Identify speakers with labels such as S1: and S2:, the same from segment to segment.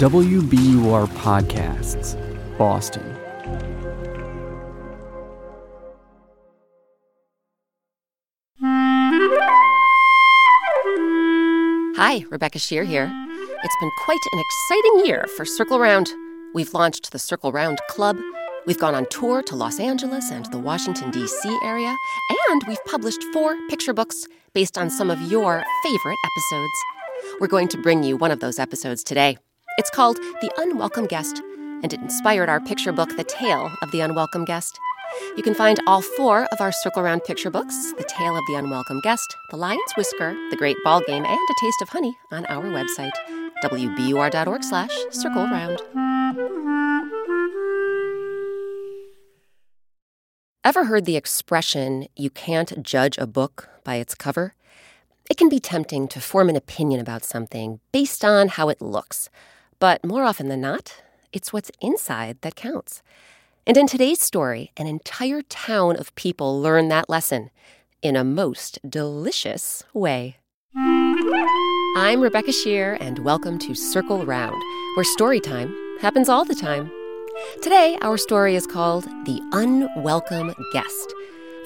S1: WBUR Podcasts, Boston.
S2: Hi, Rebecca Sheir here. It's been quite an exciting year for Circle Round. We've launched the Circle Round Club, we've gone on tour to Los Angeles and the Washington, D.C. area, and we've published four picture books based on some of your favorite episodes. We're going to bring you one of those episodes today. It's called The Unwelcome Guest, and it inspired our picture book, The Tale of the Unwelcome Guest. You can find all four of our Circle Round picture books The Tale of the Unwelcome Guest, The Lion's Whisker, The Great Ball Game, and A Taste of Honey on our website, wbur.org slash circle round. Ever heard the expression, you can't judge a book by its cover? It can be tempting to form an opinion about something based on how it looks. But more often than not, it's what's inside that counts. And in today's story, an entire town of people learn that lesson in a most delicious way. I'm Rebecca Sheir, and welcome to Circle Round, where story time happens all the time. Today, our story is called The Unwelcome Guest.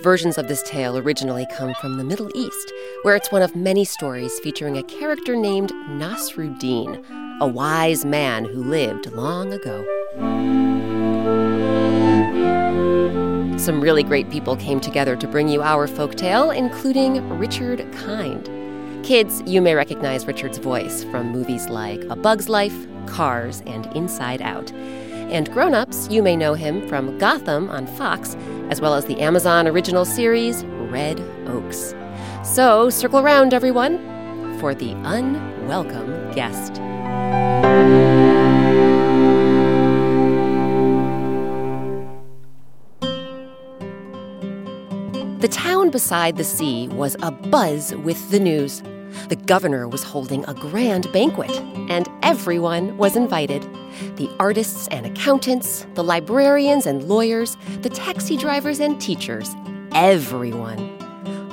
S2: Versions of this tale originally come from the Middle East, where it's one of many stories featuring a character named Nasruddin, a wise man who lived long ago. Some really great people came together to bring you our folktale, including Richard Kind. Kids, you may recognize Richard's voice from movies like A Bug's Life, Cars, and Inside Out. And grown ups, you may know him from Gotham on Fox, as well as the Amazon original series Red Oaks. So circle around, everyone, for the unwelcome guest. The town beside the sea was abuzz with the news. The governor was holding a grand banquet, and everyone was invited the artists and accountants, the librarians and lawyers, the taxi drivers and teachers, everyone.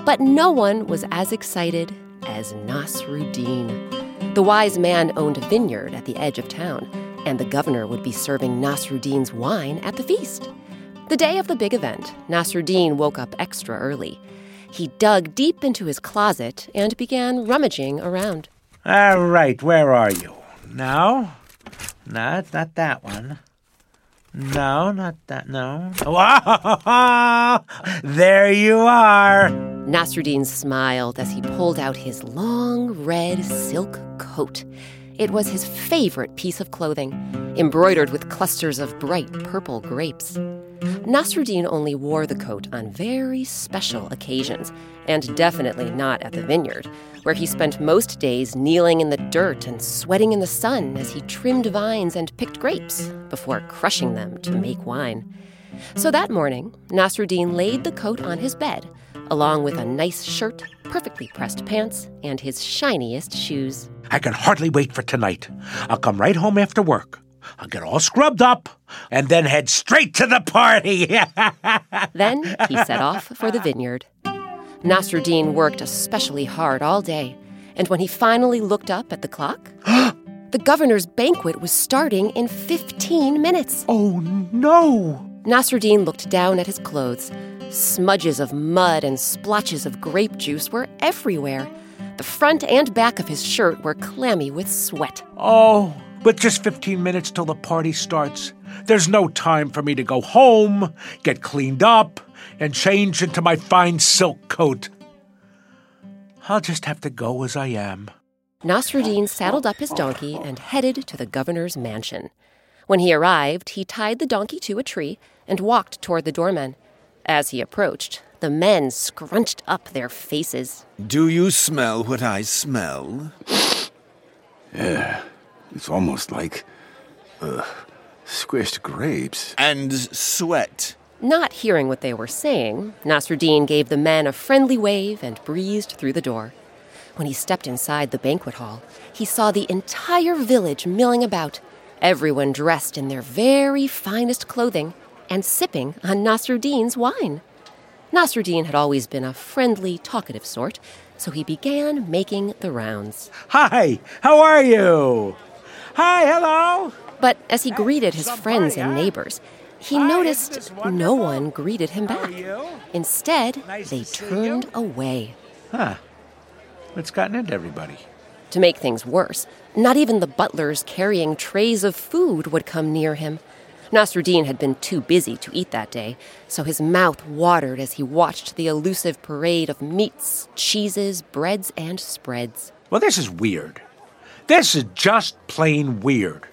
S2: But no one was as excited as Nasruddin. The wise man owned a vineyard at the edge of town, and the governor would be serving Nasruddin's wine at the feast. The day of the big event, Nasruddin woke up extra early. He dug deep into his closet and began rummaging around.
S3: All right, where are you? No? No, it's not that one. No, not that. No. Wow! There you are.
S2: Nasruddin smiled as he pulled out his long red silk coat. It was his favorite piece of clothing, embroidered with clusters of bright purple grapes. Nasruddin only wore the coat on very special occasions, and definitely not at the vineyard, where he spent most days kneeling in the dirt and sweating in the sun as he trimmed vines and picked grapes before crushing them to make wine. So that morning, Nasruddin laid the coat on his bed, along with a nice shirt, perfectly pressed pants, and his shiniest shoes.
S3: I can hardly wait for tonight. I'll come right home after work. I'll get all scrubbed up and then head straight to the party.
S2: then he set off for the vineyard. Nasruddin worked especially hard all day, and when he finally looked up at the clock, the governor's banquet was starting in 15 minutes.
S3: Oh no!
S2: Nasruddin looked down at his clothes. Smudges of mud and splotches of grape juice were everywhere. The front and back of his shirt were clammy with sweat.
S3: Oh, but just 15 minutes till the party starts. There's no time for me to go home, get cleaned up, and change into my fine silk coat. I'll just have to go as I am.
S2: Nasruddin saddled up his donkey and headed to the governor's mansion. When he arrived, he tied the donkey to a tree and walked toward the doorman. As he approached, the men scrunched up their faces.
S4: Do you smell what I smell?
S5: Yeah, it's almost like uh, squished grapes.
S4: And sweat.
S2: Not hearing what they were saying, Nasruddin gave the men a friendly wave and breezed through the door. When he stepped inside the banquet hall, he saw the entire village milling about, everyone dressed in their very finest clothing and sipping on Nasruddin's wine. Nasruddin had always been a friendly, talkative sort, so he began making the rounds.
S3: Hi, how are you? Hi, hello.
S2: But as he greeted his friends and neighbors, he noticed no one greeted him back. Instead, they turned away.
S3: Huh. What's gotten into everybody?
S2: To make things worse, not even the butlers carrying trays of food would come near him. Nasruddin had been too busy to eat that day, so his mouth watered as he watched the elusive parade of meats, cheeses, breads, and spreads.
S3: Well, this is weird. This is just plain weird.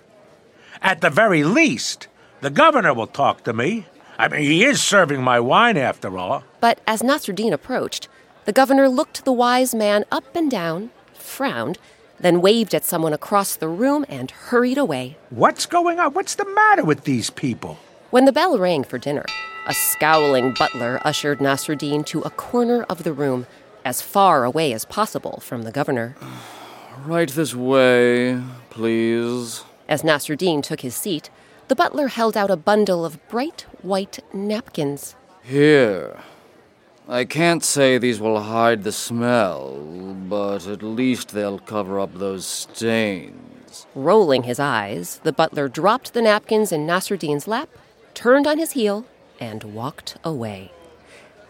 S3: At the very least, the governor will talk to me. I mean, he is serving my wine after all.
S2: But as Nasruddin approached, the governor looked the wise man up and down, frowned, then waved at someone across the room and hurried away.
S3: What's going on? What's the matter with these people?
S2: When the bell rang for dinner, a scowling butler ushered Nasruddin to a corner of the room, as far away as possible from the governor.
S1: Right this way, please.
S2: As Nasruddin took his seat, the butler held out a bundle of bright white napkins.
S1: Here. I can't say these will hide the smell, but at least they'll cover up those stains.
S2: Rolling his eyes, the butler dropped the napkins in Nasruddin's lap, turned on his heel, and walked away.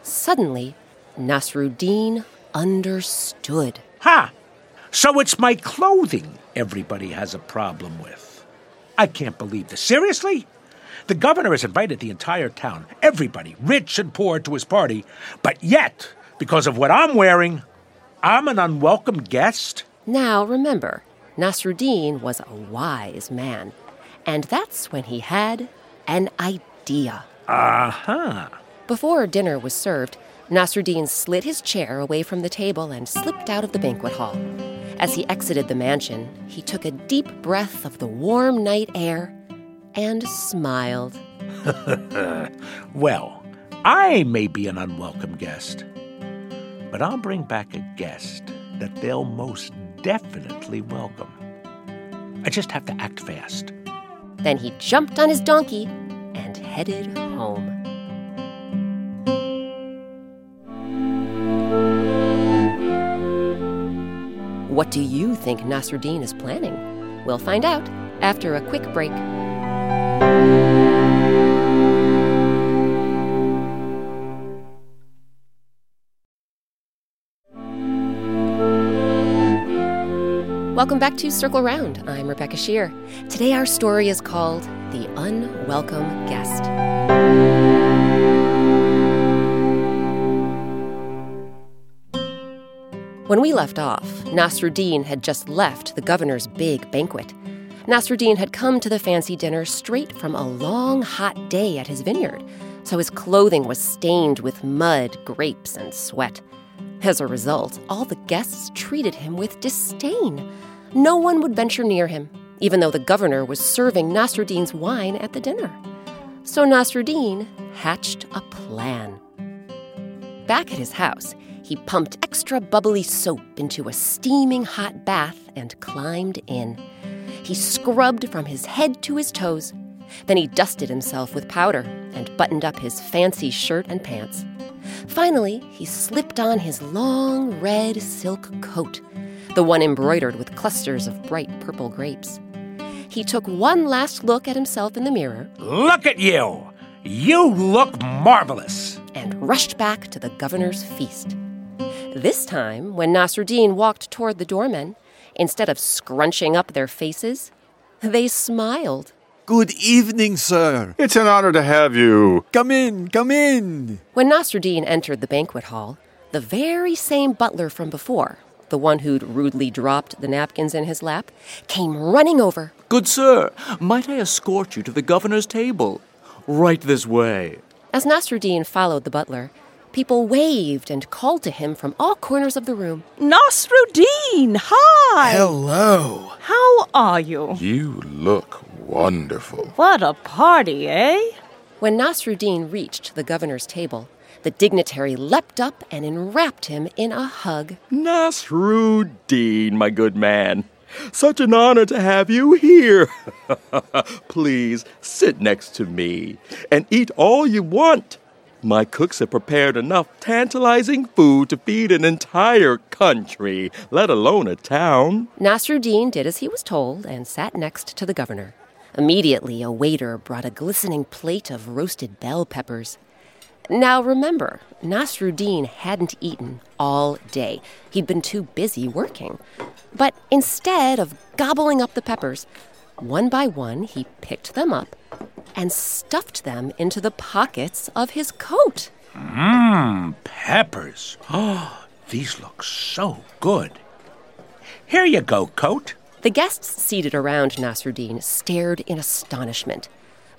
S2: Suddenly, Nasruddin understood.
S3: Ha! So it's my clothing everybody has a problem with. I can't believe this. Seriously? The governor has invited the entire town, everybody, rich and poor, to his party, but yet, because of what I'm wearing, I'm an unwelcome guest?
S2: Now remember, Nasruddin was a wise man, and that's when he had an idea.
S3: Uh huh.
S2: Before dinner was served, Nasruddin slid his chair away from the table and slipped out of the banquet hall. As he exited the mansion, he took a deep breath of the warm night air and smiled.
S3: Well, I may be an unwelcome guest, but I'll bring back a guest that they'll most definitely welcome. I just have to act fast.
S2: Then he jumped on his donkey and headed home. What do you think Nasruddin is planning? We'll find out after a quick break. Welcome back to Circle Round. I'm Rebecca Sheir. Today our story is called The Unwelcome Guest. When we left off, Nasruddin had just left the governor's big banquet. Nasruddin had come to the fancy dinner straight from a long, hot day at his vineyard, so his clothing was stained with mud, grapes, and sweat. As a result, all the guests treated him with disdain. No one would venture near him, even though the governor was serving Nasruddin's wine at the dinner. So Nasruddin hatched a plan. Back at his house, he pumped extra bubbly soap into a steaming hot bath and climbed in. He scrubbed from his head to his toes. Then he dusted himself with powder and buttoned up his fancy shirt and pants. Finally, he slipped on his long red silk coat, the one embroidered with clusters of bright purple grapes. He took one last look at himself in the mirror
S3: Look at you! You look marvelous!
S2: and rushed back to the governor's feast. This time, when Nasruddin walked toward the doormen, instead of scrunching up their faces, they smiled.
S4: Good evening, sir.
S5: It's an honor to have you.
S4: Come in, come in.
S2: When Nasruddin entered the banquet hall, the very same butler from before, the one who'd rudely dropped the napkins in his lap, came running over.
S1: Good sir, might I escort you to the governor's table? Right this way.
S2: As Nasruddin followed the butler, people waved and called to him from all corners of the room.
S6: Nasruddin, hi!
S4: Hello.
S6: How are you?
S5: You look wonderful.
S6: What a party, eh?
S2: When Nasruddin reached the governor's table, the dignitary leapt up and enwrapped him in a hug.
S7: Nasruddin, my good man. Such an honor to have you here. Please sit next to me and eat all you want. My cooks have prepared enough tantalizing food to feed an entire country, let alone a town.
S2: Nasruddin did as he was told and sat next to the governor. Immediately, a waiter brought a glistening plate of roasted bell peppers. Now remember, Nasruddin hadn't eaten all day. He'd been too busy working. But instead of gobbling up the peppers, one by one he picked them up and stuffed them into the pockets of his coat.
S3: Mmm, peppers. Oh, these look so good. Here you go, coat.
S2: The guests seated around Nasruddin stared in astonishment.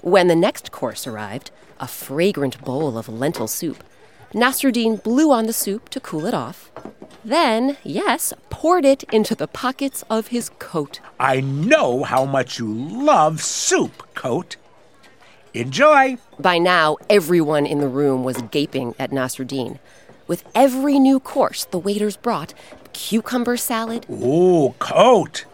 S2: When the next course arrived, a fragrant bowl of lentil soup, Nasruddin blew on the soup to cool it off. Then, yes, poured it into the pockets of his coat.
S3: I know how much you love soup, coat. Enjoy.
S2: By now, everyone in the room was gaping at Nasruddin. With every new course the waiters brought cucumber salad,
S3: Ooh, coat.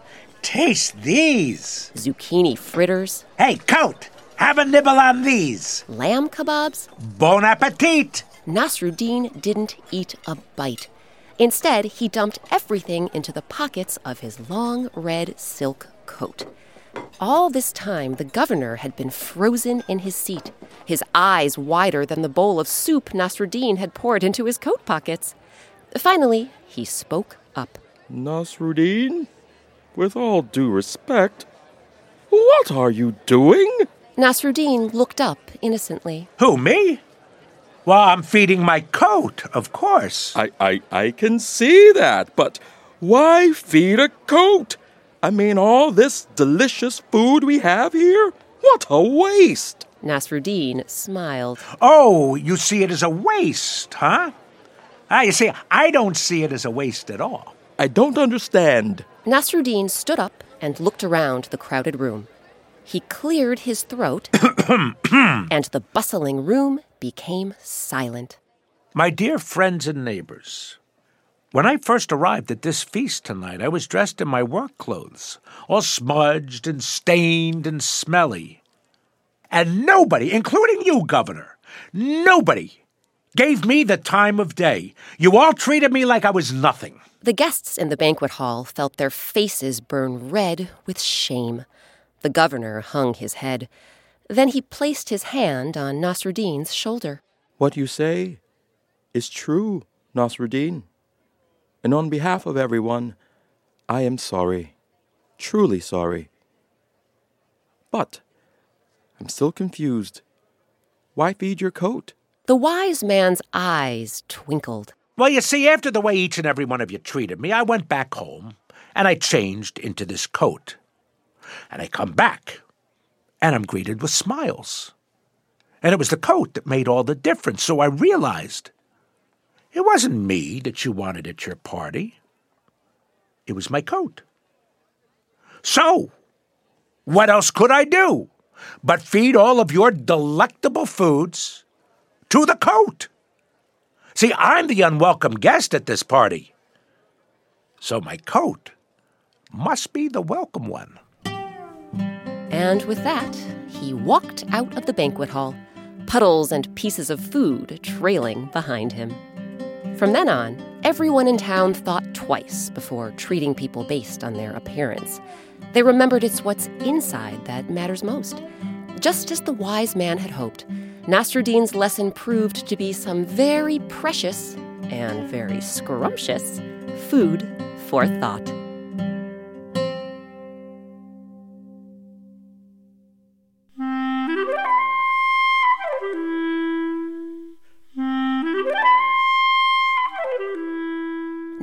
S3: Taste these.
S2: zucchini fritters,
S3: Hey, coat. Have a nibble on these.
S2: lamb kebabs,
S3: Bon appetit.
S2: Nasruddin didn't eat a bite. Instead, he dumped everything into the pockets of his long red silk coat. All this time, the governor had been frozen in his seat, his eyes wider than the bowl of soup Nasruddin had poured into his coat pockets. Finally, he spoke up.
S7: Nasruddin, with all due respect, what are you doing?
S2: Nasruddin looked up innocently.
S3: Who, me? Well, I'm feeding my coat, of course.
S7: I, I, I can see that, but why feed a coat? I mean, all this delicious food we have here? What a waste!
S2: Nasruddin smiled.
S3: Oh, you see it as a waste, huh? Ah, you see, I don't see it as a waste at all.
S7: I don't understand.
S2: Nasruddin stood up and looked around the crowded room. He cleared his throat, and the bustling room became silent.
S3: My dear friends and neighbors, when I first arrived at this feast tonight, I was dressed in my work clothes, all smudged and stained and smelly. And nobody, including you, Governor, nobody gave me the time of day. You all treated me like I was nothing.
S2: The guests in the banquet hall felt their faces burn red with shame. The governor hung his head. Then he placed his hand on Nasruddin's shoulder.
S7: What you say is true, Nasruddin. And on behalf of everyone, I am sorry. Truly sorry. But I'm still confused. Why feed your coat?
S2: The wise man's eyes twinkled.
S3: Well, you see, after the way each and every one of you treated me, I went back home and I changed into this coat. And I come back and I'm greeted with smiles. And it was the coat that made all the difference, so I realized it wasn't me that you wanted at your party, it was my coat. So, what else could I do but feed all of your delectable foods to the coat? See, I'm the unwelcome guest at this party. So my coat must be the welcome one.
S2: And with that, he walked out of the banquet hall, puddles and pieces of food trailing behind him. From then on, everyone in town thought twice before treating people based on their appearance. They remembered it's what's inside that matters most. Just as the wise man had hoped, Nasruddin's lesson proved to be some very precious and very scrumptious food for thought.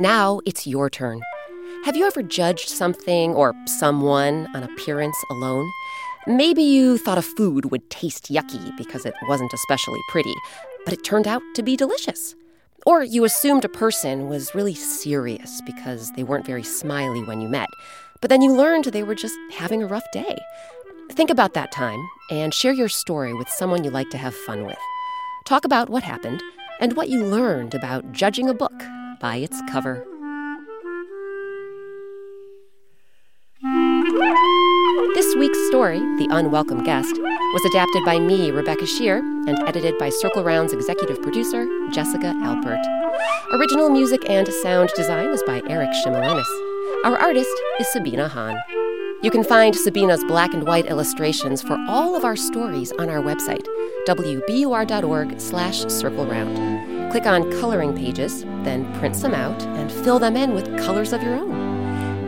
S2: Now it's your turn. Have you ever judged something or someone on appearance alone? Maybe you thought a food would taste yucky because it wasn't especially pretty, but it turned out to be delicious. Or you assumed a person was really serious because they weren't very smiley when you met, but then you learned they were just having a rough day. Think about that time and share your story with someone you like to have fun with. Talk about what happened and what you learned about judging a book by its cover. This week's story The Unwelcome Guest, was adapted by me, Rebecca Sheir, and edited by Circle Round's executive producer, Jessica Alpert. Original music and sound design is by Eric Shimelonis. Our artist is Sabina Hahn. You can find Sabina's black and white illustrations for all of our stories on our website, wbur.org slash circle round. Click on coloring pages, then print some out and fill them in with colors of your own.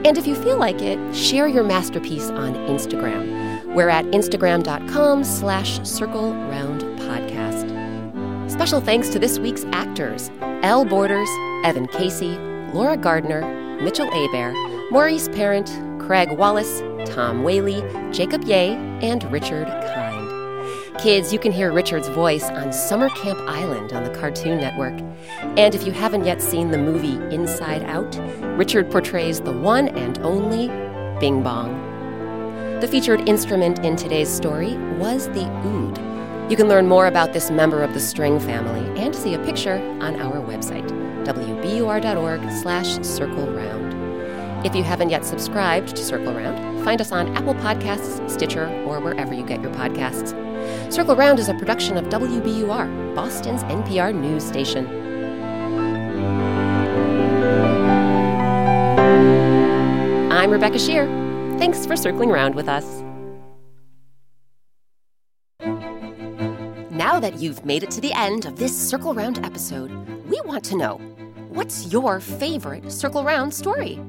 S2: And if you feel like it, share your masterpiece on Instagram. We're at instagram.com slash circle round podcast. Special thanks to this week's actors, Elle Borders, Evan Casey, Laura Gardner, Mitchell Abair, Maurice Parent, Craig Wallace, Tom Whaley, Jacob Ye, and Richard. Kids, you can hear Richard's voice on Summer Camp Island on the Cartoon Network. And if you haven't yet seen the movie Inside Out, Richard portrays the one and only Bing Bong. The featured instrument in today's story was the oud. You can learn more about this member of the string family and see a picture on our website, wbur.org slash circle round. If you haven't yet subscribed to Circle Round, find us on Apple Podcasts, Stitcher, or wherever you get your podcasts. Circle Round is a production of WBUR, Boston's NPR news station. I'm Rebecca Sheir. Thanks for circling around with us. Now that you've made it to the end of this Circle Round episode, we want to know what's your favorite Circle Round story?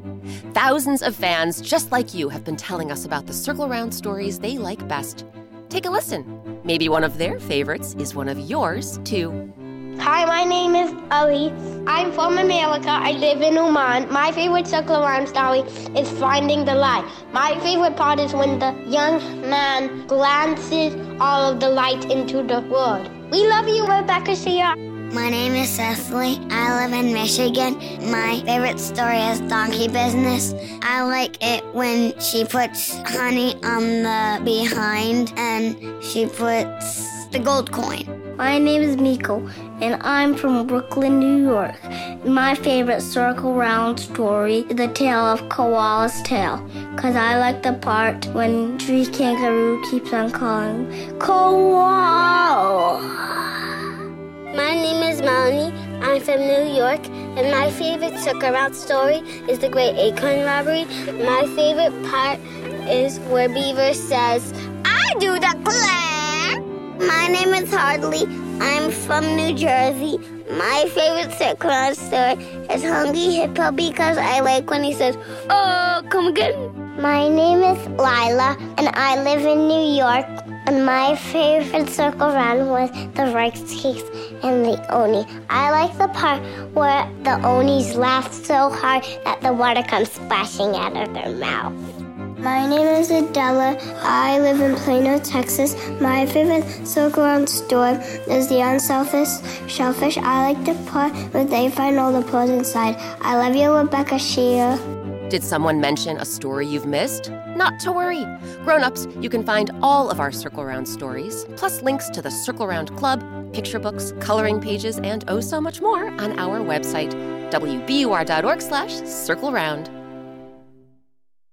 S2: Thousands of fans just like you have been telling us about the Circle Round stories they like best. Take a listen. Maybe one of their favorites is one of yours, too.
S8: Hi, my name is Ali. I'm from America. I live in Oman. My favorite circle around story is Finding the Light. My favorite part is when the young man glances all of the light into the world. We love you, Rebecca Sheir.
S9: My name is Cecily. I live in Michigan. My favorite story is Donkey Business. I like it when she puts honey on the behind and she puts the gold coin.
S8: My name is Miko, and I'm from Brooklyn, New York. My favorite circle round story is the tale of Koala's Tail, because I like the part when Tree Kangaroo keeps on calling, Koala!
S9: From New York, and my favorite round story is the Great Acorn Robbery. My favorite part is where Beaver says, I do the clear. My name is Hardly. I'm from New Jersey. My favorite round story is Hungry Hippo because I like when he says, Oh, come again.
S8: My name is Lila, and I live in New York. And my favorite circle round was the rice cakes and the oni. I like the part where the onis laugh so hard that the water comes splashing out of their mouth. My name is Adela. I live in Plano, Texas. My favorite circle round story is The Unselfish Shellfish. I like the part where they find all the pearls inside. I love you, Rebecca Sheir.
S2: Did someone mention a story you've missed? Not to worry. Grown-ups, you can find all of our Circle Round stories, plus links to the Circle Round Club, picture books, coloring pages, and oh so much more on our website, wbur.org slash circle round.